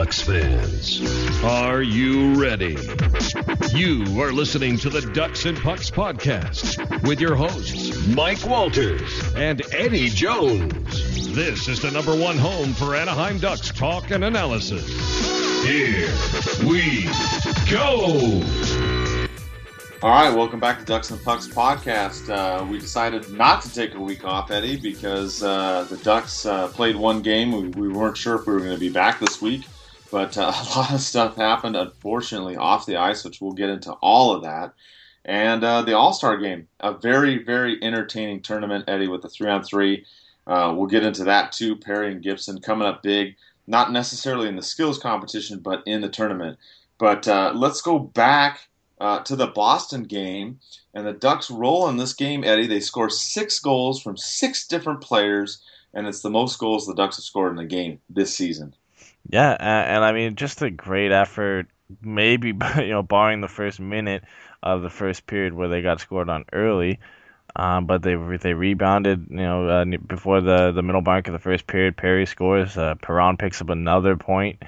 Ducks fans, are you ready? You are listening to the Ducks and Pucks podcast with your hosts, Mike Walters and Eddie Jones. This is the number one home for Anaheim Ducks talk and analysis. Here we go. All right, welcome back to Ducks and Pucks podcast. Uh, we decided not to take a week off, Eddie, because uh, the Ducks uh, played one game. We, we, weren't sure if we were going to be back this week, but uh, a lot of stuff happened, unfortunately, off the ice, which we'll get into all of that. And uh, the All Star game, a very, very entertaining tournament, Eddie, with the three on three. Uh, we'll get into that too. Perry and Gibson coming up big, not necessarily in the skills competition, but in the tournament. But let's go back uh, to the Boston game, and the Ducks roll in this game, Eddie. They score six goals from six different players, and it's the most goals the Ducks have scored in a game this season. Yeah, and, and I mean, just a great effort. Maybe you know, barring the first minute of the first period where they got scored on early. Um, but they they rebounded, you know, uh, before the the middle mark of the first period. Perry scores. Uh, Perron picks up another point.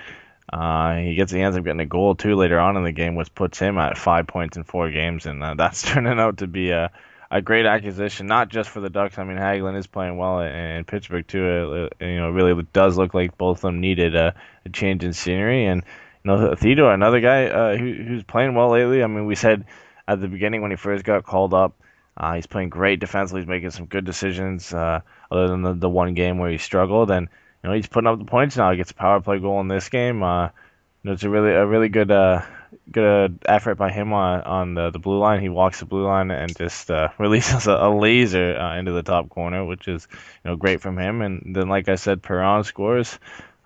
Uh, he gets he ends up getting a goal too later on in the game, which puts him at five points in four games, and uh, that's turning out to be a a great acquisition, not just for the Ducks. I mean, Hagelin is playing well in Pittsburgh too. It, you know, really does look like both of them needed a, a change in scenery, and you know, Theodore, another guy uh, who, who's playing well lately. I mean, we said at the beginning when he first got called up, uh, he's playing great defensively. He's making some good decisions, uh, other than the, the one game where he struggled, and you know he's putting up the points now. He gets a power play goal in this game. Uh, you know, it's a really a really good uh, good effort by him on on the, the blue line. He walks the blue line and just uh, releases a, a laser uh, into the top corner, which is you know great from him. And then, like I said, Perron scores.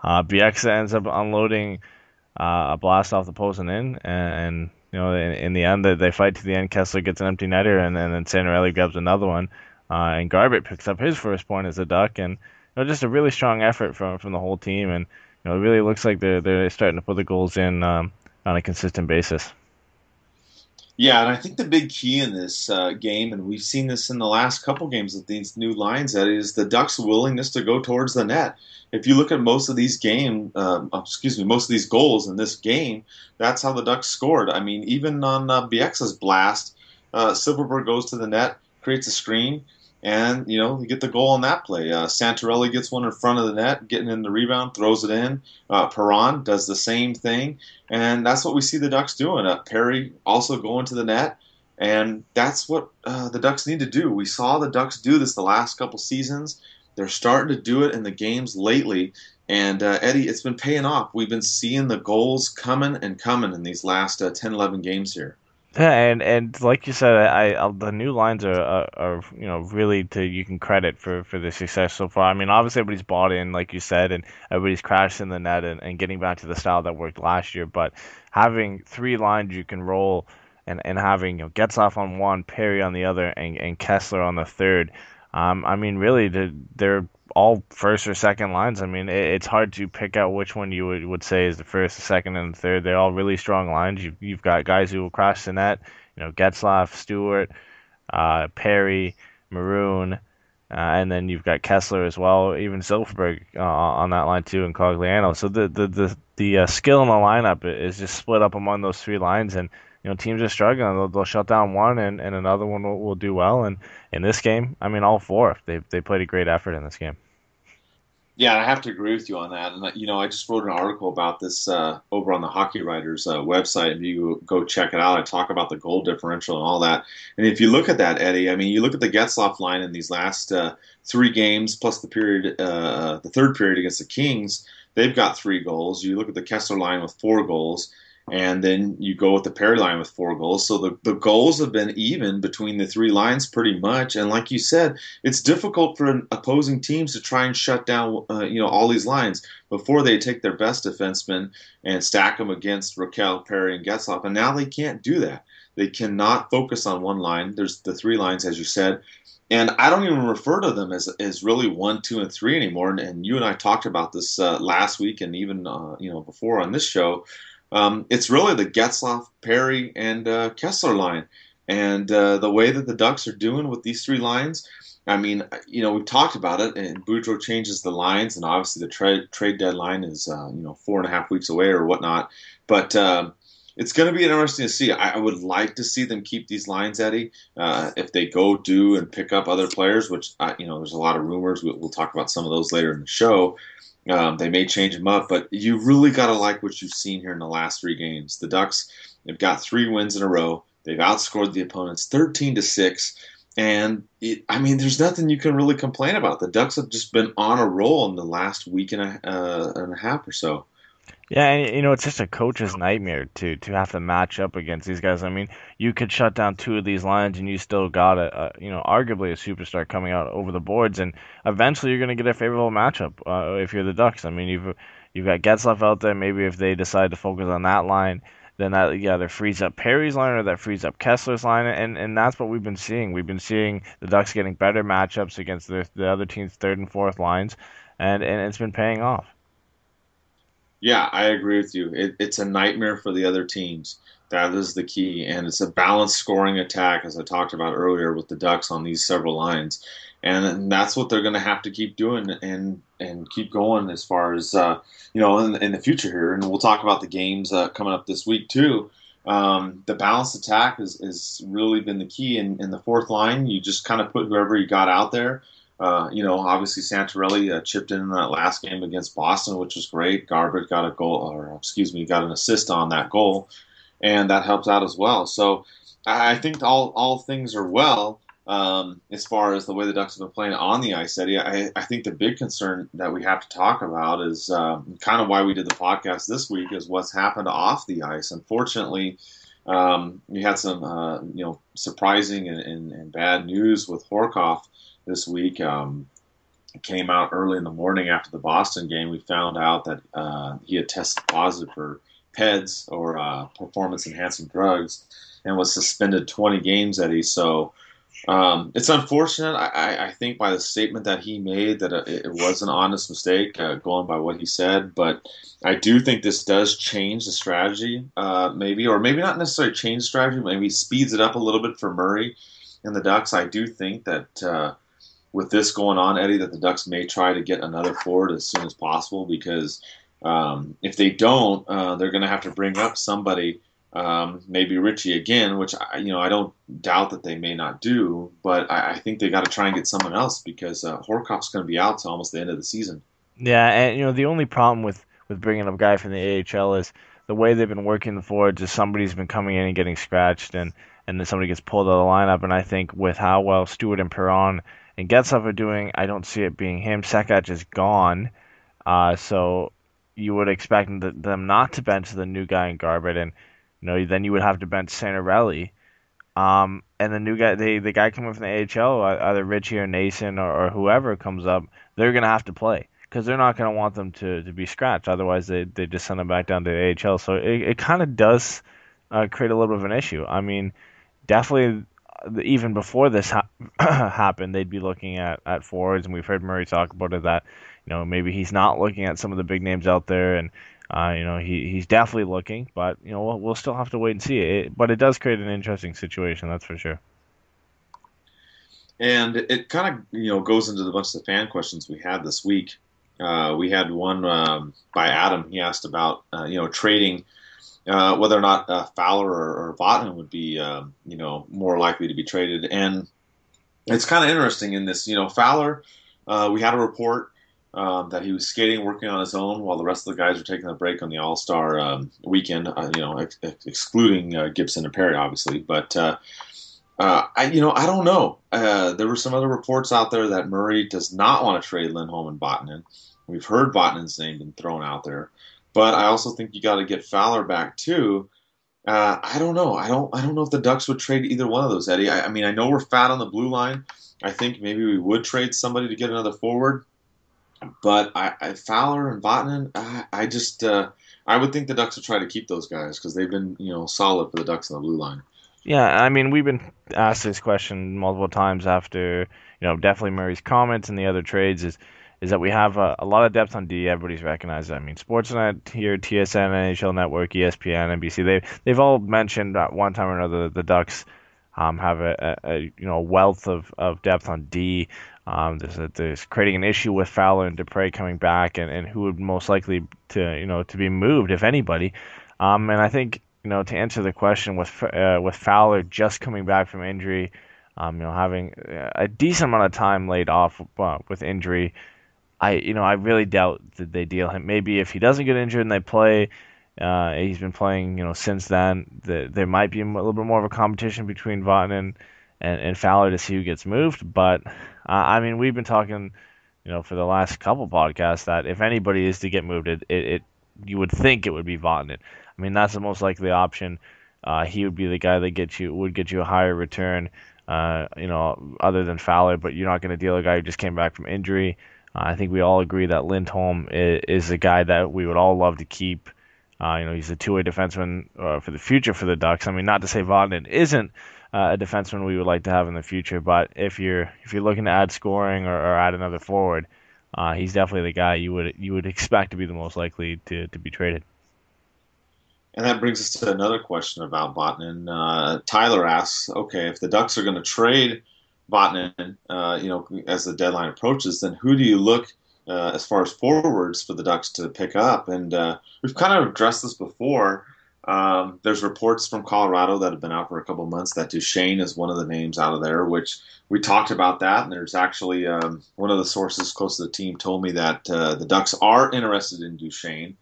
Uh, ends up unloading uh, a blast off the post and in, and, and you know in, in, the end they, they fight to the end. Kesler gets an empty netter, and, and then Santorelli grabs another one, uh, and Garbutt picks up his first point as a Duck, and you know, just a really strong effort from from the whole team, and you know, it really looks like they're they're starting to put the goals in um, on a consistent basis. Yeah, and I think the big key in this uh, game, and we've seen this in the last couple games with these new lines, that is the Ducks' willingness to go towards the net. If you look at most of these game, uh, excuse me, most of these goals in this game, that's how the Ducks scored. I mean, even on uh, Bieksa's blast, uh, Silfverberg goes to the net, creates a screen, and you know you get the goal on that play. Uh, gets one in front of the net, getting in the rebound, throws it in. Uh, Perron does the same thing, and that's what we see the Ducks doing. Uh, Perry also going to the net, and that's what uh, the Ducks need to do. We saw the Ducks do this the last couple seasons. They're starting to do it in the games lately, and uh, Eddie, it's been paying off. We've been seeing the goals coming and coming in these last uh, 10, 11 games here. Yeah, and and like you said, I, I the new lines are, are, are you know really to you can credit for for the success so far. I mean, obviously everybody's bought in, like you said, and everybody's crashed in the net and, and getting back to the style that worked last year. But having three lines you can roll, and and having you know Getzlaf on one, Perry on the other, and and Kesler on the third. Um, I mean, really, they're all first or second lines. I mean, it, it's hard to pick out which one you would, would say is the first, the second, and the third. They're all really strong lines. You've, you've got guys who will crash the net. You know, Getzlaf, Stewart, uh, Perry, Maroon, uh, and then you've got Kesler as well. Even Silfverberg uh, on that line too, and Cogliano. So the the the, the uh, skill in the lineup is just split up among those three lines, and you know teams are struggling. They'll, they'll shut down one, and, and another one will, will do well. And in this game, I mean, all four they they played a great effort in this game. Yeah, I have to agree with you on that. And you know, I just wrote an article about this uh, over on the Hockey Writers uh, website. If you go check it out, I talk about the goal differential and all that. And if you look at that, Eddie, I mean, you look at the Getzlaf line in these last uh, three games plus the period, uh, the third period against the Kings. They've got three goals. You look at the Kesler line with four goals and then you go with the Perry line with four goals. So the, the goals have been even between the three lines pretty much. And like you said, it's difficult for opposing teams to try and shut down uh, you know all these lines before they take their best defensemen and stack them against Rakell, Perry, and Getzlaf. And now they can't do that. They cannot focus on one line. There's the three lines, as you said. And I don't even refer to them as, as really one, two, and three anymore. And, and you and I talked about this uh, last week and even uh, you know before on this show um, it's really the Getzlaf, Perry, and uh, Kesler line. And uh, the way that the Ducks are doing with these three lines, I mean, you know, we've talked about it, and Boudreau changes the lines, and obviously the trade trade deadline is, uh, you know, four and a half weeks away or whatnot. But um, it's going to be interesting to see. I, I, would like to see them keep these lines, Eddie. Uh, if they go do and pick up other players, which uh, you know, there's a lot of rumors. We'll, we'll, talk about some of those later in the show. Um, they may change them up, but you really got to like what you've seen here in the last three games. The Ducks have got three wins in a row. They've outscored the opponents 13 to six. And it, I mean, there's nothing you can really complain about. The Ducks have just been on a roll in the last week and a, uh, and a half or so. Yeah, and you know it's just a coach's nightmare to to have to match up against these guys. I mean, you could shut down two of these lines, and you still got a, a you know arguably a superstar coming out over the boards, and eventually you're going to get a favorable matchup uh, if you're the Ducks. I mean, you've you've got Getzlaf out there. Maybe if they decide to focus on that line, then that either frees up Perry's line or that frees up Kesler's line, and and that's what we've been seeing. We've been seeing the Ducks getting better matchups against the the other team's third and fourth lines, and and it's been paying off. Yeah, I agree with you. It, it's a nightmare for the other teams. That is the key, and it's a balanced scoring attack, as I talked about earlier with the Ducks on these several lines, and, and that's what they're going to have to keep doing and and keep going as far as uh, you know in, in, the future here. And we'll talk about the games uh, coming up this week too. Um, the balanced attack has, has really been the key. In, in the fourth line, you just kind of put whoever you got out there. Uh, you know, obviously Santorelli uh, chipped in, in that last game against Boston, which was great. Garbutt got a goal, or excuse me, got an assist on that goal, and that helps out as well. So I think all all things are well um, as far as the way the Ducks have been playing on the ice, Eddie. I, I think the big concern that we have to talk about is um, kind of why we did the podcast this week is what's happened off the ice. Unfortunately. Um, we had some, uh, you know, surprising and, and, and, bad news with Horcoff this week. Um, came out early in the morning after the Boston game. We found out that uh, he had tested positive for PEDs or uh, performance enhancing drugs and was suspended 20 games, Eddie. So um, it's unfortunate. I, I, think by the statement that he made that it, was an honest mistake, uh, going by what he said. But I do think this does change the strategy, uh, maybe, or maybe not necessarily change strategy. Maybe speeds it up a little bit for Murray and the Ducks. I do think that uh, with this going on, Eddie, that the Ducks may try to get another forward as soon as possible because um, if they don't, uh, they're going to have to bring up somebody, um, maybe Ritchie again, which I, you know I don't doubt that they may not do, but I, I think they got to try and get someone else because uh, Horcoff's going to be out to almost the end of the season. Yeah, and you know the only problem with with bringing up a guy from the AHL is the way they've been working the forwards is somebody's been coming in and getting scratched and and then somebody gets pulled out of the lineup. And I think with how well Stewart and Perron and Getzlaf are doing, I don't see it being him. Sekac is gone, uh, so you would expect them not to bench the new guy in Garbutt, and you know then you would have to bench Santorelli. Um, and the new guy, the the guy coming from the AHL, either Ritchie or Nason or, or whoever comes up, they're gonna have to play because they're not gonna want them to, to be scratched. Otherwise, they they just send them back down to the AHL. So it, it kind of does uh, create a little bit of an issue. I mean, definitely even before this ha- happened, they'd be looking at, at forwards, and we've heard Murray talk about it that you know maybe he's not looking at some of the big names out there, and uh, you know he he's definitely looking, but you know we'll, we'll still have to wait and see. It, but it does create an interesting situation, that's for sure. And it kind of you know goes into the bunch of the fan questions we had this week. Uh, we had one um, by Adam. He asked about uh, you know trading uh, whether or not uh, Fowler or, or would be, um, you know, more likely to be traded. And it's kind of interesting in this, you know, Fowler. Uh, we had a report um, that he was skating, working on his own, while the rest of the guys were taking a break on the All Star um, weekend. Uh, you know, ex- excluding uh, Gibson and Perry, obviously. But uh, I, you know, I don't know. there were some other reports out there that Murray does not want to trade Lindholm and Vatanen. We've heard Vatanen's name been thrown out there. But I also think you got to get Fowler back too. Uh, I don't know. I don't. I don't know if the Ducks would trade either one of those, Eddie. I, I, mean, I know we're fat on the blue line. I think maybe we would trade somebody to get another forward. But I, I Fowler and Vatanen, I, I just uh, I would think the Ducks would try to keep those guys because they've been you know solid for the Ducks on the blue line. Yeah, I mean, we've been asked this question multiple times after you know definitely Murray's comments and the other trades. Is is that we have a, a lot of depth on D. Everybody's recognized. I mean, Sportsnet here, TSN, NHL Network, ESPN, NBC. They they've all mentioned at one time or another that the Ducks um, have a, a, a, you know wealth of, of depth on D. Um, there's, a, there's creating an issue with Fowler and Despres coming back, and, and who would most likely to you know to be moved if anybody. Um, and I think you know to answer the question with uh, with Fowler just coming back from injury, um, you know having a decent amount of time laid off uh, with injury. I you know I really doubt that they deal him. Maybe if he doesn't get injured and they play, uh, he's been playing you know since then. The, there might be a little bit more of a competition between Vatanen and, and Fowler to see who gets moved. But uh, I mean we've been talking you know for the last couple podcasts that if anybody is to get moved, it, it, it you would think it would be Vatanen. I mean that's the most likely option. Uh, he would be the guy that gets you would get you a higher return. Uh, you know, other than Fowler, but you're not going to deal a guy who just came back from injury. I think we all agree that Lindholm is, a guy that we would all love to keep. Uh, you know, he's a two-way defenseman uh, for the future for the Ducks. I mean, not to say Vatanen isn't uh, a defenseman we would like to have in the future, but if you're if you're looking to add scoring or, or add another forward, uh, he's definitely the guy you would you would expect to be the most likely to, to be traded. And that brings us to another question about Vatanen. Uh, Tyler asks, okay, if the Ducks are going to trade Vatanen, uh, you know, as the deadline approaches, then who do you look uh, as far as forwards for the Ducks to pick up? And uh, we've kind of addressed this before. Um, there's reports from Colorado that have been out for a couple months that Duchene is one of the names out of there, which we talked about that. And there's actually um, one of the sources close to the team told me that uh, the Ducks are interested in Duchene.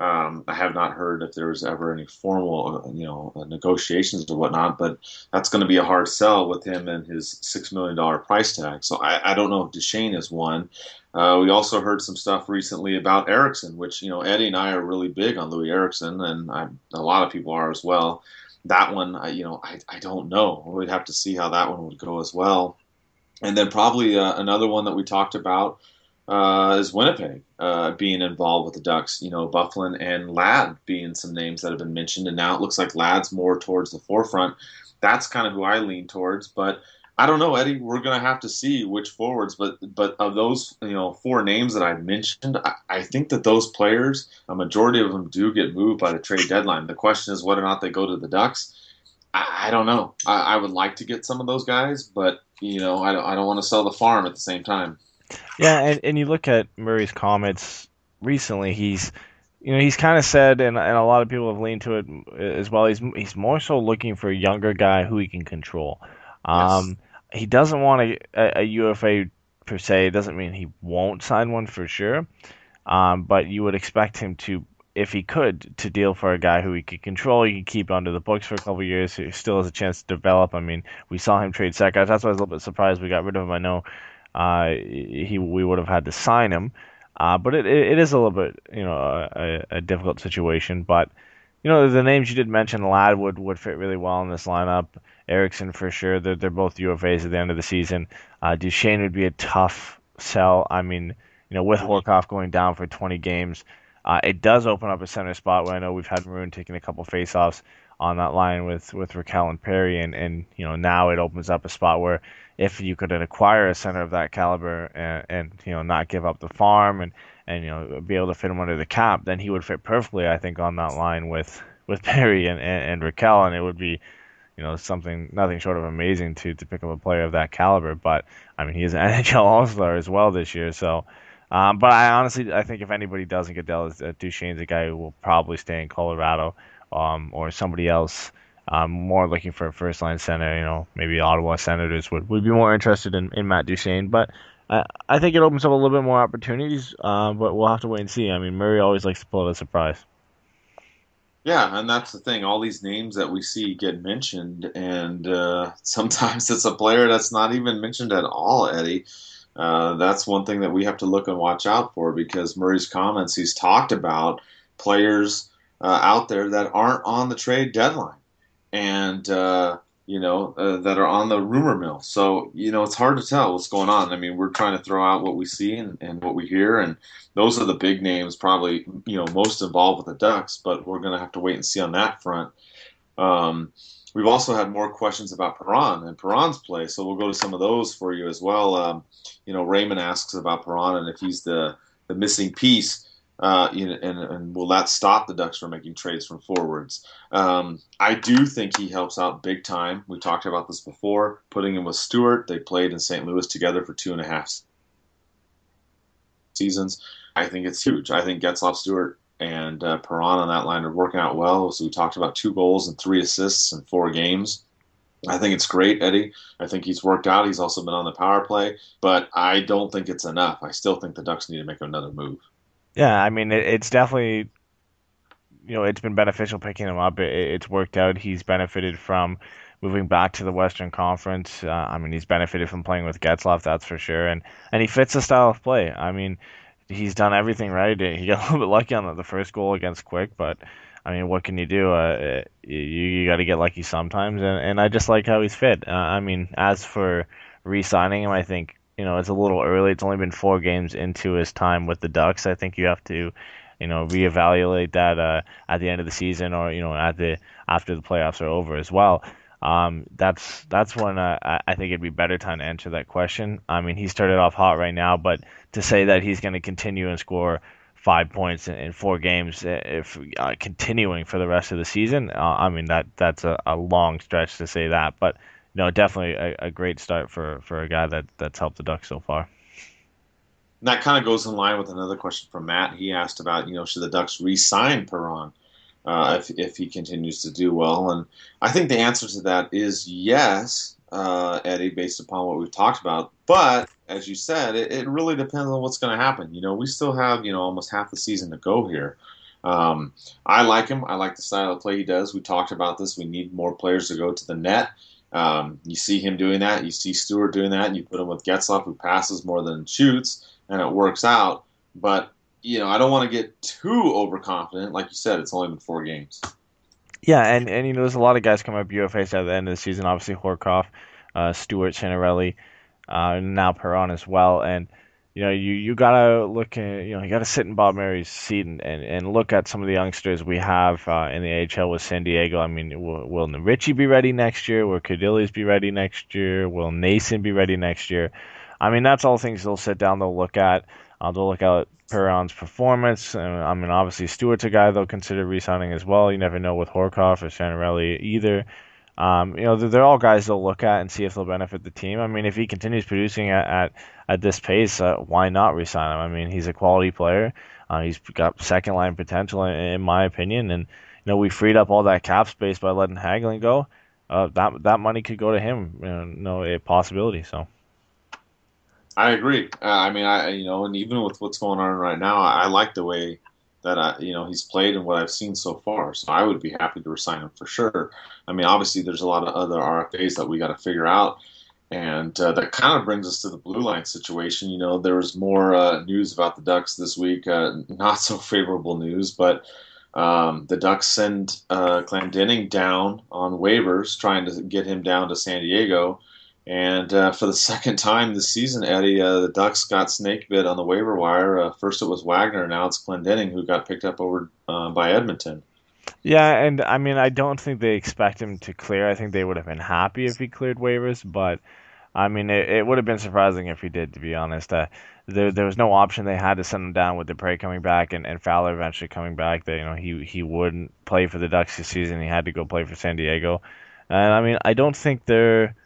Um, I have not heard if there was ever any formal, you know, negotiations or whatnot, but that's going to be a hard sell with him and his six million dollar price tag. So I, I, don't know if Duchene is one. Uh, we also heard some stuff recently about Eriksson, which you know Eddie and I are really big on Loui Eriksson, and I, a lot of people are as well. That one, I, you know, I, I don't know. We'd have to see how that one would go as well. And then probably uh, another one that we talked about uh, is Winnipeg uh, being involved with the Ducks. You know, Byfuglien and Ladd being some names that have been mentioned, and now it looks like Ladd's more towards the forefront. That's kind of who I lean towards, but I don't know, Eddie. We're gonna have to see which forwards, but but of those you know four names that I mentioned, I, I think that those players, a majority of them do get moved by the trade deadline. The question is whether or not they go to the Ducks. I, I don't know. I, I, would like to get some of those guys, but you know, I don't, I don't want to sell the farm at the same time. Yeah, and, and you look at Murray's comments recently. He's you know he's kind of said, and and a lot of people have leaned to it as well. He's he's more so looking for a younger guy who he can control. Um, yes. He doesn't want a, a, a UFA per se. It doesn't mean he won't sign one for sure. Um, but you would expect him to, if he could, to deal for a guy who he could control, he could keep under the books for a couple years, who still has a chance to develop. I mean, we saw him trade Sackhouse. That's why I was a little bit surprised we got rid of him. I know uh, he we would have had to sign him. Uh, but it, it is a little bit, you know, a, a, difficult situation. But, you know, the names you did mention, Ladd would, would fit really well in this lineup. Eriksson for sure. They're, they're both UFAs at the end of the season. Uh, Duchene would be a tough sell. I mean, you know, with Horcoff going down for 20 games, uh, it does open up a center spot where I know we've had Maroon taking a couple faceoffs on that line with, with Rakell and Perry. And, and, you know, now it opens up a spot where if you could acquire a center of that caliber and, and you know not give up the farm and and you know be able to fit him under the cap, then he would fit perfectly, I think, on that line with with Perry and and, and Rakell, and it would be you know something nothing short of amazing to to pick up a player of that caliber. But I mean, he's an NHL All Star as well this year, so. Um, but I honestly, I think if anybody doesn't get dealt, uh, Duchene's a guy who will probably stay in Colorado, um, or somebody else um, more looking for a first line center. You know, maybe Ottawa Senators would, would be more interested in, in Matt Duchene, but I, I think it opens up a little bit more opportunities. Uh, but we'll have to wait and see. I mean, Murray always likes to pull out a surprise. Yeah, and that's the thing. All these names that we see get mentioned, and uh, sometimes it's a player that's not even mentioned at all, Eddie. Uh, that's one thing that we have to look and watch out for because Murray's comments, he's talked about players uh, out there that aren't on the trade deadline and uh, you know uh, that are on the rumor mill. So you know it's hard to tell what's going on. I mean, we're trying to throw out what we see and, and what we hear, and those are the big names probably you know most involved with the Ducks. But we're going to have to wait and see on that front. Um, we've also had more questions about Perron and Perron's play, so we'll go to some of those for you as well. Um, you know, Raymond asks about Perron and if he's the the missing piece Uh, and, and will that stop the Ducks from making trades from forwards? Um, I do think he helps out big time. We talked about this before. Putting him with Stewart, they played in St. Louis together for two and a half seasons. I think it's huge. I think Getzlaf Stewart and uh, Perron on that line are working out well. So we talked about two goals and three assists in four games. I think it's great, Eddie. I think he's worked out. He's also been on the power play, but I don't think it's enough. I still think the Ducks need to make another move. Yeah, I mean, it, it's definitely, you know, it's been beneficial picking him up. It, it's worked out. He's benefited from moving back to the Western Conference. Uh, I mean, he's benefited from playing with Getzlaf, that's for sure, and and he fits the style of play. I mean, he's done everything right. He got a little bit lucky on the, the first goal against Quick, but I mean, what can you do? Uh, you you got to get lucky sometimes, and and I just like how he's fit. Uh, I mean, as for re-signing him, I think you know it's a little early. It's only been four games into his time with the Ducks. I think you have to, you know, reevaluate that uh, at the end of the season, or you know, at the after the playoffs are over as well. Um, that's that's when uh, I think it'd be better time to answer that question. I mean, he started off hot right now, but to say that he's going to continue and score five points in, in four games uh, if uh, continuing for the rest of the season. Uh, I mean that that's a, a, long stretch to say that, but know definitely a, a, great start for, for a guy that that's helped the Ducks so far. That kind of goes in line with another question from Matt. He asked about you know should the Ducks re-sign Perron uh, if if he continues to do well, and I think the answer to that is yes uh, Eddie, based upon what we've talked about. But as you said, it, it really depends on what's going to happen. You know, we still have you know almost half the season to go here. Um, I like him. I like the style of play he does. We talked about this. We need more players to go to the net. Um, you see him doing that. You see Stewart doing that. You put him with Getzlaf, who passes more than shoots, and it works out. But you know, I don't want to get too overconfident. Like you said, it's only been four games. Yeah, and, and you know, there's a lot of guys coming up UFAs at the end of the season. Obviously, Horcoff, uh, Stewart, Santorelli, uh, now Perron as well. And you know, you, you gotta look at you know you gotta sit in Bob Murray's seat and, and, and look at some of the youngsters we have uh, in the AHL with San Diego. I mean, will, will Ritchie be ready next year? Will Kerdiles be ready next year? Will Nason be ready next year? I mean, that's all things they'll sit down, they'll look at. Uh, they'll look at Perron's performance. And, I mean, obviously Stewart's a guy they'll consider re-signing as well. You never know with Horcoff or Santorelli either. Um, you know, they're, they're, all guys they'll look at and see if they'll benefit the team. I mean, if he continues producing at at, at this pace, uh, why not resign him? I mean, he's a quality player. Uh, he's got second line potential, in, in, my opinion. And you know, we freed up all that cap space by letting Hagelin go. Uh, that that money could go to him. You know, no a possibility. So. I agree. Uh, I mean, I you know, and even with what's going on right now, I, I like the way that I, you know he's played and what I've seen so far. So I would be happy to resign him for sure. I mean, obviously there's a lot of other RFAs that we got to figure out, and uh, that kind of brings us to the blue line situation. You know, there was more uh, news about the Ducks this week. Uh, not so favorable news, but um, the Ducks send uh, Clendening down on waivers, trying to get him down to San Diego. And uh, for the second time this season, Eddie, uh, the Ducks got snake bit on the waiver wire. Uh, first it was Wagner, now it's Clendening who got picked up over uh, by Edmonton. Yeah, and I mean, I don't think they expect him to clear. I think they would have been happy if he cleared waivers, but I mean, it, it would have been surprising if he did, to be honest. Uh, there, there was no option. They had to send him down with the Despres coming back and, and Fowler eventually coming back. That you know he he wouldn't play for the Ducks this season. He had to go play for San Diego, and I mean, I don't think they're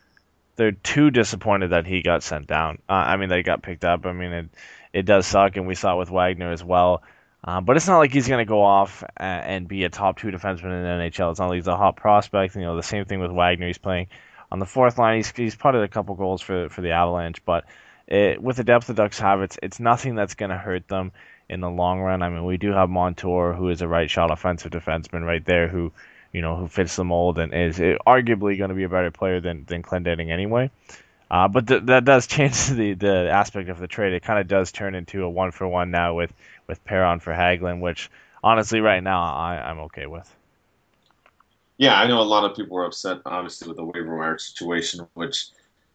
they're too disappointed that he got sent down. Uh, I mean, that he got picked up. I mean, it it does suck, and we saw it with Wagner as well. Uh, but it's not like he's going to go off and, and be a top two defenseman in the NHL. It's not like he's a hot prospect. You know, the same thing with Wagner. He's playing on the fourth line. He's he's putted a couple goals for for the Avalanche, but it, with the depth the Ducks have, it's it's nothing that's going to hurt them in the long run. I mean, we do have Montour, who is a right shot offensive defenseman right there, who you know, who fits the mold and is arguably going to be a better player than than Clendening anyway. Uh, but th- that does change the, the aspect of the trade. It kind of does turn into a one for one now with with Perron for Hagelin, which honestly, right now, I, I'm okay with. Yeah, I know a lot of people were upset, obviously, with the waiver wire situation, which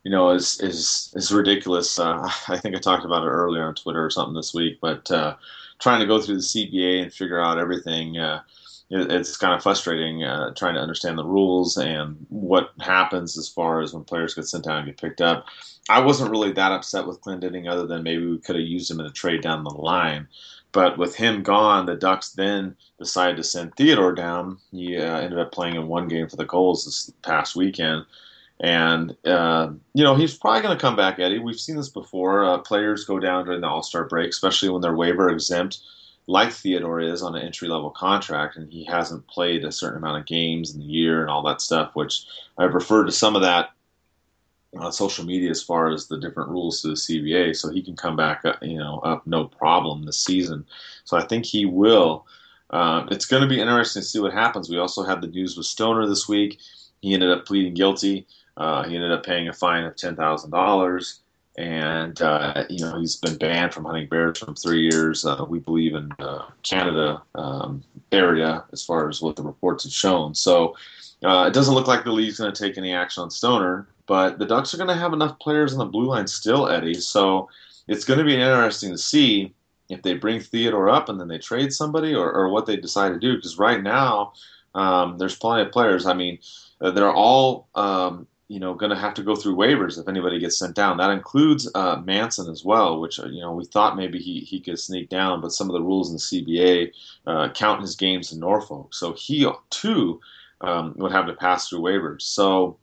you know is is is ridiculous. Uh, I think I talked about it earlier on Twitter or something this week, but uh, trying to go through the CBA and figure out everything. Uh, it, it's kind of frustrating uh, trying to understand the rules and what happens as far as when players get sent down and get picked up. I wasn't really that upset with Clendening, other than maybe we could have used him in a trade down the line. But with him gone, the Ducks then decided to send Theodore down. He uh, ended up playing in one game for the Gulls this past weekend. And, uh, you know, he's probably going to come back, Eddie. We've seen this before. Uh, players go down during the All Star break, especially when they're waiver exempt, like Theodore is on an entry level contract, and he hasn't played a certain amount of games in the year and all that stuff, which I've referred to some of that on social media as far as the different rules to the CBA, so he can come back, uh, you know, up no problem this season. So I think he will. Uh, it's going to be interesting to see what happens. We also had the news with Stoner this week. He ended up pleading guilty. Uh, he ended up paying a fine of ten thousand dollars, and uh, you know he's been banned from hunting bears for three years. Uh, we believe in uh, Canada um, area as far as what the reports have shown. So it doesn't look like the league's going to take any action on Stoner. But the Ducks are going to have enough players on the blue line still, Eddie. So it's going to be interesting to see if they bring Theodore up and then they trade somebody or, or what they decide to do. Because right now, um, there's plenty of players. I mean, uh, they're all um, you know going to have to go through waivers if anybody gets sent down. That includes uh, Manson as well, which uh, you know we thought maybe he, he could sneak down, but some of the rules in the CBA uh, count his games in Norfolk, so he too um, would have to pass through waivers. So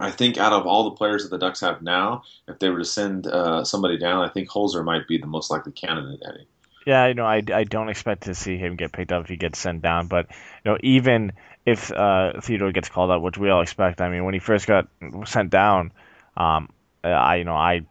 I think out of all the players that the Ducks have now, if they were to send uh, somebody down, I think Holzer might be the most likely candidate. Eddie. Yeah, you know, I, I don't expect to see him get picked up if he gets sent down, but you know, even if uh, Theodore gets called up, which we all expect, I mean, when he first got sent down, um, I you know I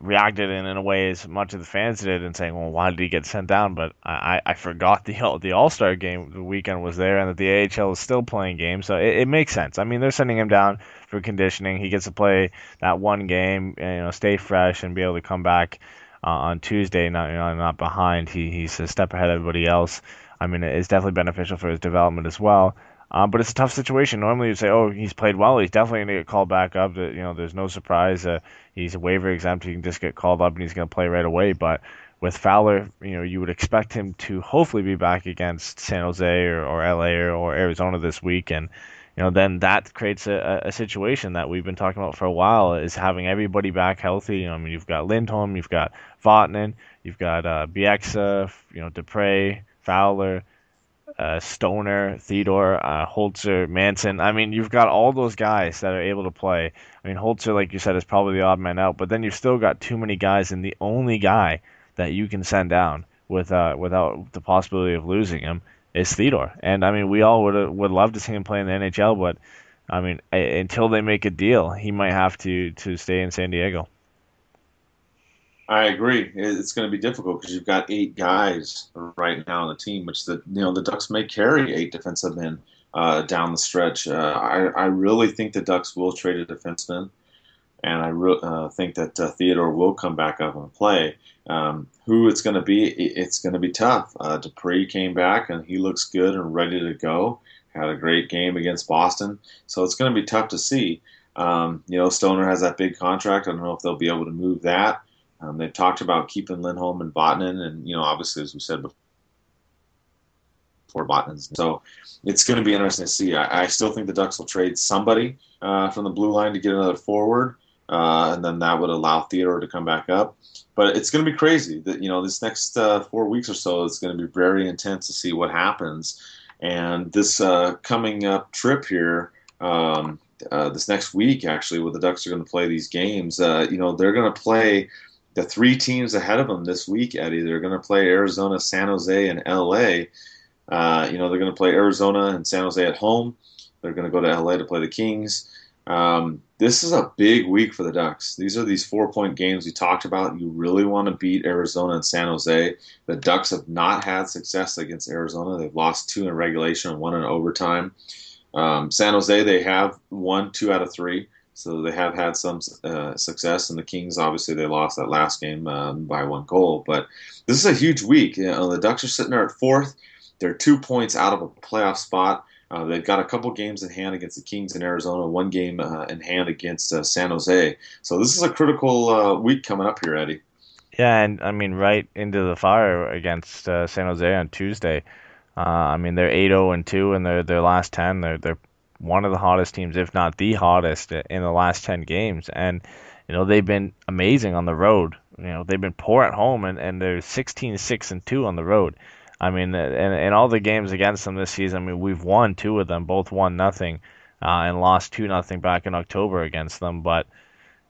reacted in, in a way as much as the fans did and saying, well, why did he get sent down? But I, I forgot the the All Star game the weekend was there and that the AHL is still playing games, so it, it, makes sense. I mean, they're sending him down for conditioning. He gets to play that one game, and, you know, stay fresh and be able to come back uh, on Tuesday, not you know, not behind. He he's a step ahead of everybody else. I mean, it's definitely beneficial for his development as well. Um, but it's a tough situation. Normally, you'd say, "Oh, he's played well. He's definitely going to get called back up." That you know, there's no surprise. Uh, he's a waiver exempt. He can just get called up and he's going to play right away. But with Fowler, you know, you would expect him to hopefully be back against San Jose or, or LA or, or Arizona this week, and you know, then that creates a, a situation that we've been talking about for a while is having everybody back healthy. You know, I mean, you've got Lindholm, you've got Vatanen, you've got uh, Bieksa, you know, Despres, Fowler uh, Stoner, Theodore, uh, Holzer, Manson. I mean, you've got all those guys that are able to play. I mean, Holzer, like you said, is probably the odd man out, but then you've still got too many guys, and the only guy that you can send down with uh, without the possibility of losing him is Theodore. And I mean, we all would would love to see him play in the NHL, but I mean, until they make a deal, he might have to to stay in San Diego. I agree. It's going to be difficult because you've got eight guys right now on the team, which the you know the Ducks may carry eight defensive men uh, down the stretch. Uh, I I really think the Ducks will trade a defenseman, and I re- uh, think that uh, Theodore will come back up and play. Um, who it's going to be, it's going to be tough. Uh, Despres came back and he looks good and ready to go. Had a great game against Boston, so it's going to be tough to see. Um, you know, Stoner has that big contract. I don't know if they'll be able to move that. Um, they've talked about keeping Lindholm and Vatanen, and you know, obviously, as we said before, Vatanen. So it's going to be interesting to see. I, I, still think the Ducks will trade somebody uh, from the blue line to get another forward, uh, and then that would allow Theodore to come back up. But it's going to be crazy. That you know, this next uh, four weeks or so is going to be very intense to see what happens. And this uh, coming up trip here. Um, uh, this next week, actually, where the Ducks are going to play these games, uh, you know, they're going to play the three teams ahead of them this week, Eddie. They're going to play Arizona, San Jose, and LA. Uh, you know, they're going to play Arizona and San Jose at home. They're going to go to LA to play the Kings. Um, this is a big week for the Ducks. These are these four point games we talked about. You really want to beat Arizona and San Jose. The Ducks have not had success against Arizona. They've lost two in regulation and one in overtime. Um, San Jose, they have won two out of three. So they have had some uh, success, and the Kings obviously they lost that last game um, by one goal. But this is a huge week. You know, the Ducks are sitting there at fourth. They're two points out of a playoff spot. Uh, they've got a couple games in hand against the Kings in Arizona, one game uh, in hand against uh, San Jose. So this is a critical uh, week coming up here, Eddie. Yeah, and I mean right into the fire against uh, San Jose on Tuesday. Uh, I mean, they're 8-0 and 2 in their their last 10. They're they're one of the hottest teams, if not the hottest, in the last 10 games. And you know they've been amazing on the road. You know they've been poor at home, and, and they're 16 6 and 2 on the road. I mean, and in all the games against them this season, I mean we've won two of them, both one nothing, uh, and lost two nothing back in October against them. But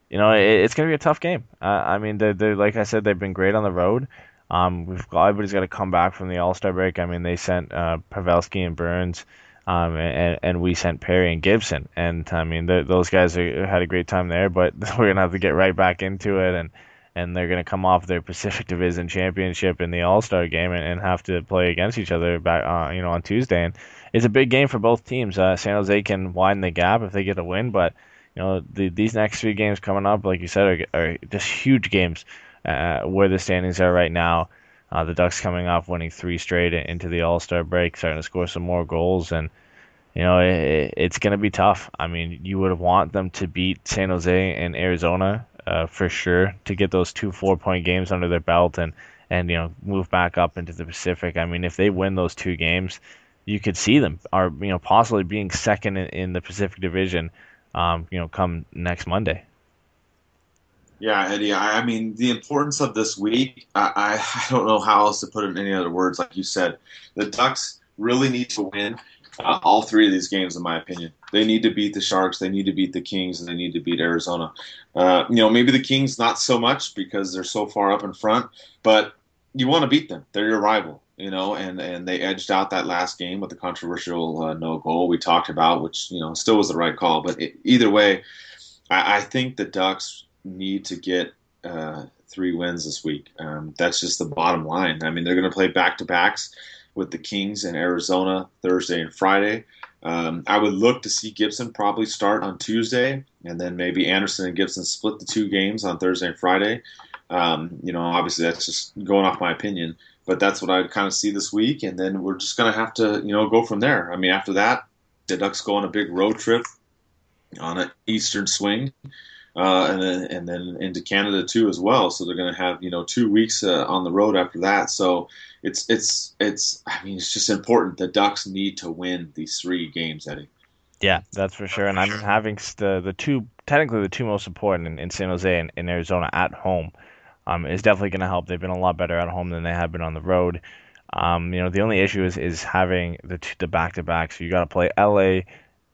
you know it, it's going to be a tough game. Uh, I mean, they're, they're like I said, they've been great on the road. Um, we've got, everybody's got to come back from the All Star break. I mean, they sent uh, Pavelski and Burns, um, and, and we sent Perry and Gibson, and I mean, those guys are, had a great time there. But we're gonna have to get right back into it, and and they're gonna come off their Pacific Division championship in the All Star game, and, and have to play against each other back, uh, you know, on Tuesday. And it's a big game for both teams. Uh, San Jose can widen the gap if they get a win, but you know, the, these next three games coming up, like you said, are, are just huge games uh, where the standings are right now. Uh, the Ducks coming off winning three straight into the All Star break, starting to score some more goals, and you know it, it's going to be tough. I mean, you would want them to beat San Jose and Arizona uh, for sure to get those two four point games under their belt and and you know move back up into the Pacific. I mean, if they win those two games, you could see them are you know possibly being second in, in the Pacific Division. Um, you know, come next Monday. Yeah, Eddie. I, mean, the importance of this week, I, I, I don't know how else to put it in any other words. Like you said, the Ducks really need to win uh, all three of these games, in my opinion. They need to beat the Sharks, they need to beat the Kings, and they need to beat Arizona. Uh, you know, maybe the Kings not so much because they're so far up in front, but you want to beat them. They're your rival, you know, and, and they edged out that last game with the controversial uh, no goal we talked about, which, you know, still was the right call. But it, either way, I, I think the Ducks need to get uh, three wins this week. Um, that's just the bottom line. I mean, they're going to play back to backs with the Kings and Arizona Thursday and Friday. Um, I would look to see Gibson probably start on Tuesday, and then maybe Anderson and Gibson split the two games on Thursday and Friday. Um, you know, obviously that's just going off my opinion, but that's what I kind of see this week, and then we're just going to have to, you know, go from there. I mean, after that, the Ducks go on a big road trip on an eastern swing uh, and then and then into Canada too as well. So they're going to have you know two weeks uh, on the road after that. So it's it's it's I mean it's just important. The Ducks need to win these three games, Eddie. Yeah, that's for sure. And I'm having the the two technically the two most important in, in San Jose and in Arizona at home um, is definitely going to help. They've been a lot better at home than they have been on the road. Um, you know, the only issue is is having the two, the back to back. So you got to play LA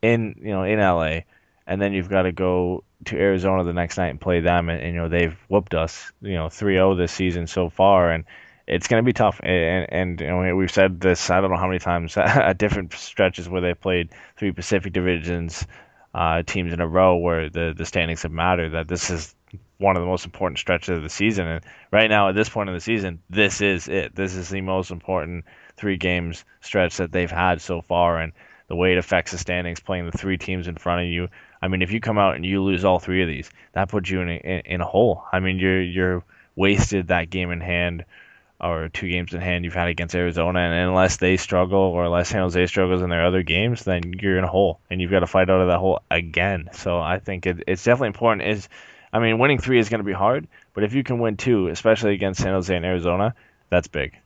in you know in LA and then you've got to go to Arizona the next night and play them, and, and you know they've whooped us, you know, 3-0 this season so far, and it's going to be tough. And, and we've said this I don't know how many times at different stretches where they've played three Pacific Divisions uh, teams in a row where the the standings have mattered. That this is one of the most important stretches of the season, and right now at this point in the season, this is it. This is the most important three games stretch that they've had so far, and the way it affects the standings, playing the three teams in front of you. I mean, if you come out and you lose all three of these, that puts you in a, in a hole. I mean, you're you're wasted that game in hand or two games in hand you've had against Arizona, and unless they struggle or unless San Jose struggles in their other games, then you're in a hole, and you've got to fight out of that hole again. So I think it, it's definitely important. Is I mean, winning three is going to be hard, but if you can win two, especially against San Jose and Arizona, that's big.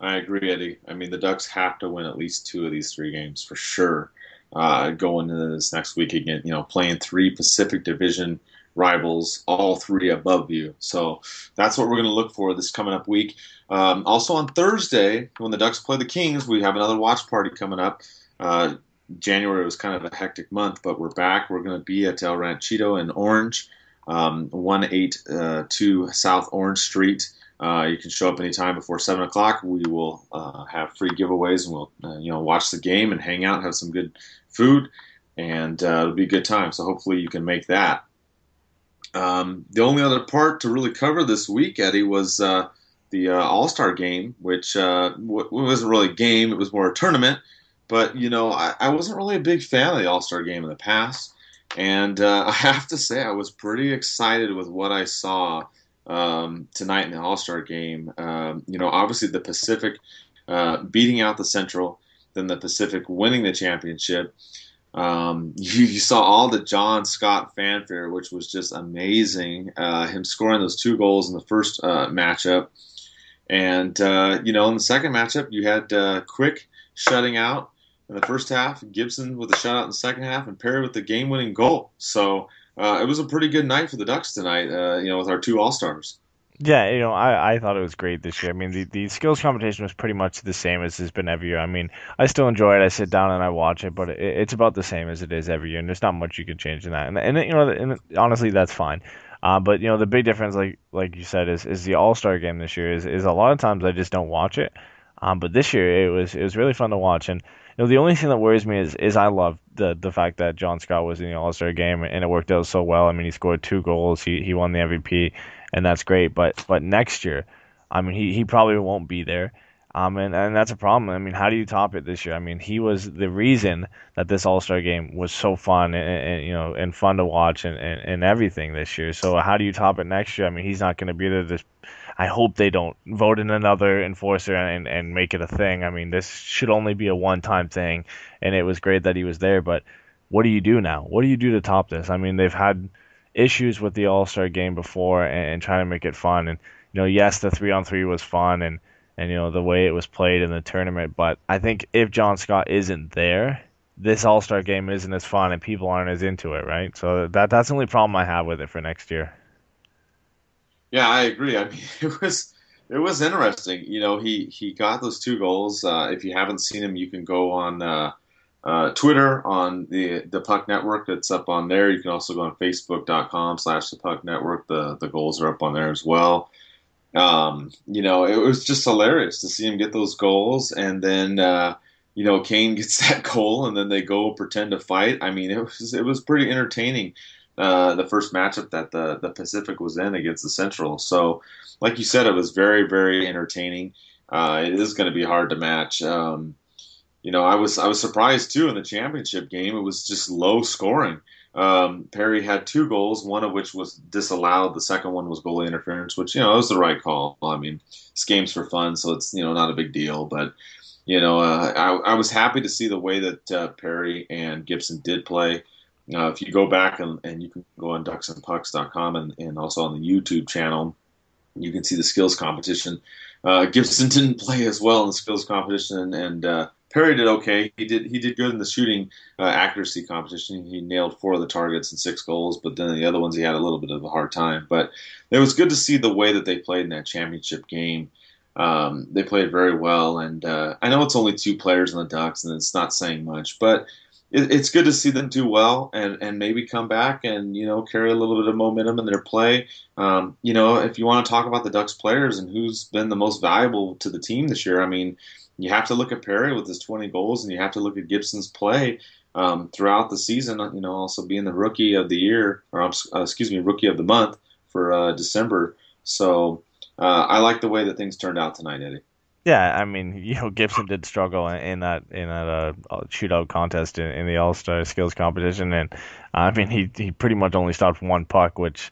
I agree, Eddie. I mean, the Ducks have to win at least two of these three games for sure. Uh, going into this next week again, you know, playing three Pacific Division rivals, all three above you. So that's what we're going to look for this coming up week. Um, also on Thursday, when the Ducks play the Kings, we have another watch party coming up. Uh, January was kind of a hectic month, but we're back. We're going to be at El Ranchito in Orange, um, 182 uh, South Orange Street. Uh, you can show up anytime before seven o'clock. We will uh, have free giveaways, and we'll uh, you know watch the game and hang out, and have some good food, and uh, it'll be a good time. So hopefully you can make that. Um, the only other part to really cover this week, Eddie, was uh, the uh, All Star game, which w- wasn't really a game; it was more a tournament. But you know, I, I wasn't really a big fan of the All Star game in the past, and I have to say I was pretty excited with what I saw um, tonight in the All Star game. Um, you know, obviously the Pacific uh, beating out the Central, then the Pacific winning the championship. Um, you, you, saw all the John Scott fanfare, which was just amazing. Uh, him scoring those two goals in the first uh, matchup. And uh, you know, in the second matchup, you had uh, Quick shutting out in the first half, Gibson with a shutout in the second half, and Perry with the game-winning goal. So uh, it was a pretty good night for the Ducks tonight. Uh, you know, with our two All Stars. Yeah, you know, I, I thought it was great this year. I mean, the, the skills competition was pretty much the same as it's been every year. I mean, I still enjoy it. I sit down and I watch it, but it, it's about the same as it is every year, and there's not much you can change in that. And, and you know, and honestly, that's fine. Uh, but you know, the big difference, like like you said, is is the All Star game this year. Is is a lot of times I just don't watch it. Um, but this year it was it was really fun to watch, and you know, the only thing that worries me is is I love the the fact that John Scott was in the All Star game and it worked out so well. I mean, he scored two goals, he he won the MVP and that's great. But but next year, I mean, he, he probably won't be there. Um, and, and that's a problem. I mean, how do you top it this year? I mean, he was the reason that this All Star game was so fun and, and, you know and fun to watch and, and, and everything this year. So how do you top it next year? I mean, he's not going to be there. This, I hope they don't vote in another enforcer and, and make it a thing. I mean, this should only be a one time thing, and it was great that he was there. But what do you do now? What do you do to top this? I mean, they've had issues with the All Star game before and, and, trying to make it fun. And you know, yes, the three on three was fun and and you know the way it was played in the tournament. But I think if John Scott isn't there, this All Star game isn't as fun and people aren't as into it, right? So that that's the only problem I have with it for next year. Yeah, I agree. I mean, it was it was interesting. You know, he he got those two goals. Uh, if you haven't seen him, you can go on. Uh, uh, Twitter on the the Puck Network. It's up on there. You can also go on Facebook.com slash the Puck Network. The the goals are up on there as well. Um, you know, it was just hilarious to see him get those goals, and then uh, you know Kane gets that goal, and then they go pretend to fight. I mean, it was it was pretty entertaining. Uh, the first matchup that the the Pacific was in against the Central. So, like you said, it was very very entertaining. Uh, it is going to be hard to match. Um, you know, I was I was surprised too in the championship game. It was just low scoring. Um, Perry had two goals, one of which was disallowed. The second one was goalie interference, which you know was the right call. I mean, this game's for fun, so it's you know not a big deal. But you know, uh, I, I was happy to see the way that uh, Perry and Gibson did play. Uh, if you go back and, and you can go on ducksandpucks.com and, and also on the YouTube channel, you can see the skills competition. Uh, Gibson didn't play as well in the skills competition, and uh, Perry did okay. He did he did good in the shooting uh, accuracy competition. He nailed four of the targets and six goals, but then the other ones he had a little bit of a hard time. But it was good to see the way that they played in that championship game. Um, they played very well, and uh, I know it's only two players in the Ducks, and it's not saying much, but it, it's good to see them do well and and maybe come back and you know carry a little bit of momentum in their play. Um, you know, if you want to talk about the Ducks players and who's been the most valuable to the team this year, I mean you have to look at Perry with his 20 goals, and you have to look at Gibson's play um, throughout the season. You know, also being the rookie of the year, or uh, excuse me, rookie of the month for uh, December. So uh, I like the way that things turned out tonight, Eddie. Yeah, I mean, you know, Gibson did struggle in, that in that uh, shootout contest in, in the All Star Skills competition, and I mean, he he pretty much only stopped one puck, which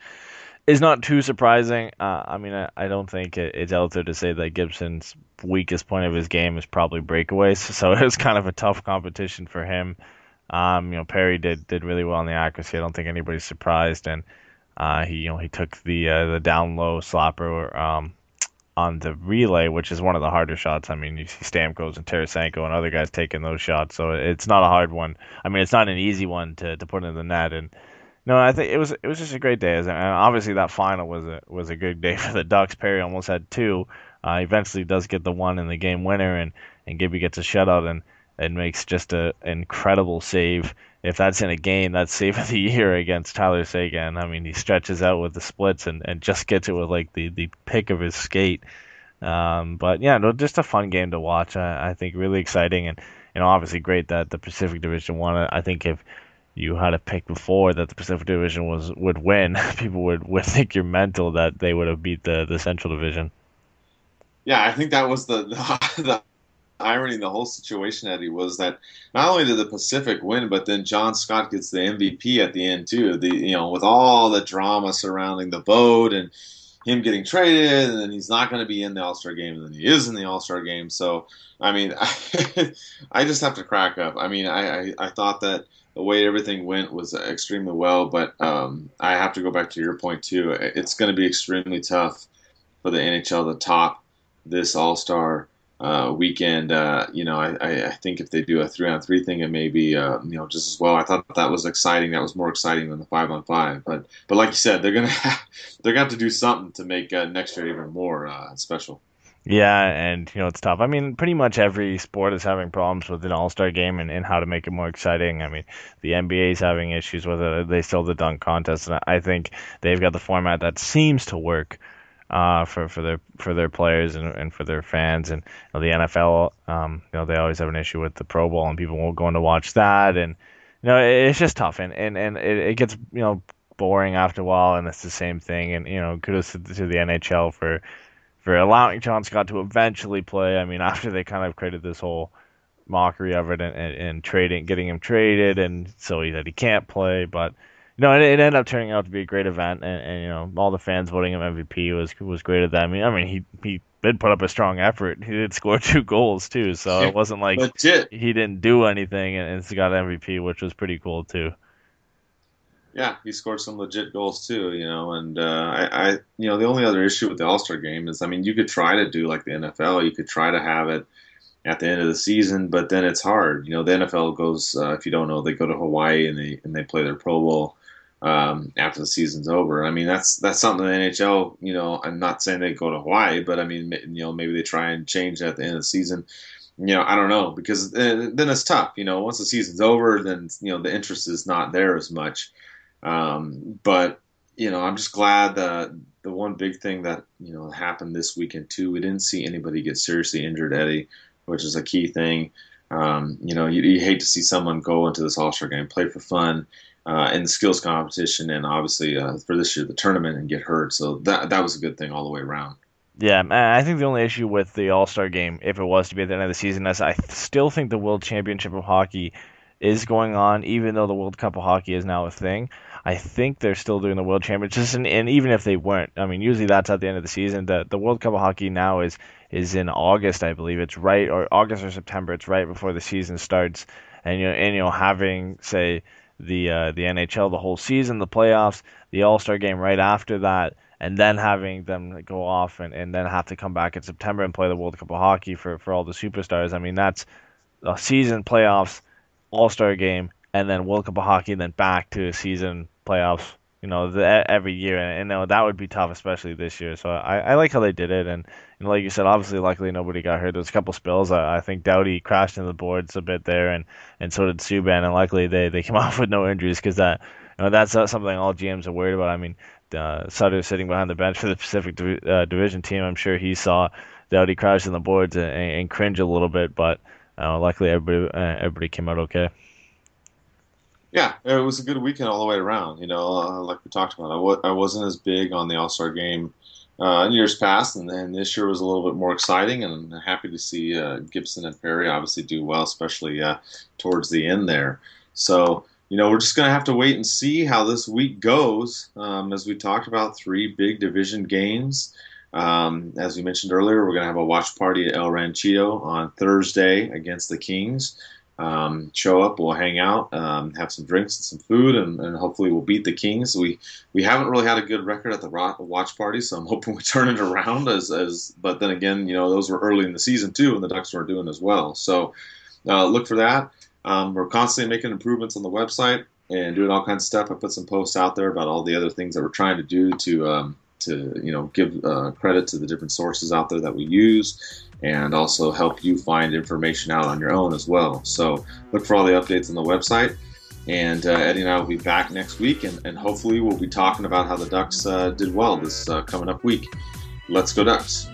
is not too surprising. Uh, I mean, I, I don't think it, it's out there to say that Gibson's weakest point of his game is probably breakaways. So it was kind of a tough competition for him. Um, you know, Perry did did really well in the accuracy. I don't think anybody's surprised, and uh, he you know he took the uh, the down low slapper um, on the relay, which is one of the harder shots. I mean, you see Stamkos and Tarasenko and other guys taking those shots, so it's not a hard one. I mean, it's not an easy one to, to put in the net, and no, I think it was it was just a great day, and obviously that final was a was a good day for the Ducks. Perry almost had two. Uh, eventually does get the one in the game winner, and and Gibby gets a shutout and and makes just a incredible save. If that's in a game, that's save of the year against Tyler Seguin. I mean, he stretches out with the splits and, and just gets it with like the, the pick of his skate. Um, but yeah, no, just a fun game to watch. I, I think really exciting and know obviously great that the Pacific Division won. I think if you had a pick before that the Pacific Division was would win, people would, would think you're mental that they would have beat the, the Central Division. Yeah, I think that was the, the, the irony in the whole situation, Eddie, was that not only did the Pacific win, but then John Scott gets the MVP at the end too. The you know with all the drama surrounding the vote and him getting traded, and then he's not going to be in the All Star game, and then he is in the All Star game. So I mean, I, I just have to crack up. I mean, I, I, I thought that the way everything went was extremely well. But um, I have to go back to your point too. It's going to be extremely tough for the NHL to top this All Star uh, weekend. Uh, you know, I, I think if they do a three on three thing, it may be uh, you know just as well. I thought that was exciting. That was more exciting than the five on five. But but like you said, they're gonna have, they're gonna have to do something to make uh, next year even more uh, special. Yeah, and you know it's tough. I mean, pretty much every sport is having problems with an All Star game and, and how to make it more exciting. I mean, the NBA is having issues with it. They still the dunk contest, and I think they've got the format that seems to work uh, for for their for their players and, and for their fans. And you know, the NFL, um, you know, they always have an issue with the Pro Bowl, and people won't go in to watch that. And you know, it, it's just tough, and and and it, it gets you know boring after a while, and it's the same thing. And you know, kudos to, to the NHL for for allowing John Scott to eventually play. I mean, after they kind of created this whole mockery of it and, and, and trading, getting him traded, and so he, that he can't play, but no, it, it, ended up turning out to be a great event, and, and, you know all the fans voting him MVP was was great at that. I mean, I mean he he did put up a strong effort. He did score two goals too, so it wasn't like Legit. he didn't do anything and, and got MVP, which was pretty cool too. Yeah, he scored some legit goals too, you know. And uh, I, I, you know, the only other issue with the All Star game is, I mean, you could try to do like the NFL, you could try to have it at the end of the season, but then it's hard. You know, the NFL goes, uh, if you don't know, they go to Hawaii and they and they play their Pro Bowl um, after the season's over. I mean, that's that's something the NHL. You know, I'm not saying they go to Hawaii, but I mean, you know, maybe they try and change at the end of the season. You know, I don't know because then, then it's tough. You know, once the season's over, then you know the interest is not there as much. Um, but you know, I'm just glad that the one big thing that you know happened this weekend too. We didn't see anybody get seriously injured, Eddie, which is a key thing. Um, you know, you, you, hate to see someone go into this All Star game, play for fun, uh, in the skills competition, and obviously uh, for this year the tournament and get hurt. So that that was a good thing all the way around. Yeah, I think the only issue with the All Star game, if it was to be at the end of the season, is I still think the World Championship of Hockey is going on, even though the World Cup of Hockey is now a thing. I think they're still doing the World Championships, and, and even if they weren't, I mean, usually that's at the end of the season. The the World Cup of Hockey now is is in August, I believe. It's right or August or September. It's right before the season starts, and you know, and you know, having say the uh, the NHL the whole season, the playoffs, the All Star game right after that, and then having them go off and, and then have to come back in September and play the World Cup of Hockey for, for all the superstars. I mean, that's a season, playoffs, All Star game, and then World Cup of Hockey, and then back to season, playoffs, you know, the, every year. And, you know, that would be tough, especially this year. So I, I like how they did it. And, and like you said, obviously, luckily nobody got hurt. There was a couple spills. I, I think Doughty crashed into the boards a bit there, and, and so did Subban. And luckily, they, they came off with no injuries because that you know, that's something all GMs are worried about. I mean, uh, Sutter sitting behind the bench for the Pacific Div- uh, Division team. I'm sure he saw Doughty crash in the boards and, and cringe a little bit, but uh, luckily everybody uh, everybody came out okay. Yeah, it was a good weekend all the way around. You know, uh, like we talked about, I w- I wasn't as big on the All Star game uh, in years past, and, and this year was a little bit more exciting. And I'm happy to see uh, Gibson and Perry obviously do well, especially uh, towards the end there. So, you know, we're just going to have to wait and see how this week goes. Um, as we talked about, three big division games. Um, as we mentioned earlier, we're going to have a watch party at El Ranchito on Thursday against the Kings um, show up, we'll hang out, um, have some drinks and some food, and, and, hopefully we'll beat the Kings. We we haven't really had a good record at the watch party, so I'm hoping we turn it around. As as but then again, you know those were early in the season too, and the Ducks weren't doing as well. So uh, look for that. Um, we're constantly making improvements on the website and doing all kinds of stuff. I put some posts out there about all the other things that we're trying to do to um, to you know give uh, credit to the different sources out there that we use and also help you find information out on your own as well. So look for all the updates on the website. And uh, Eddie and I will be back next week, and, and hopefully we'll be talking about how the Ducks uh, did well this uh, coming up week. Let's go Ducks!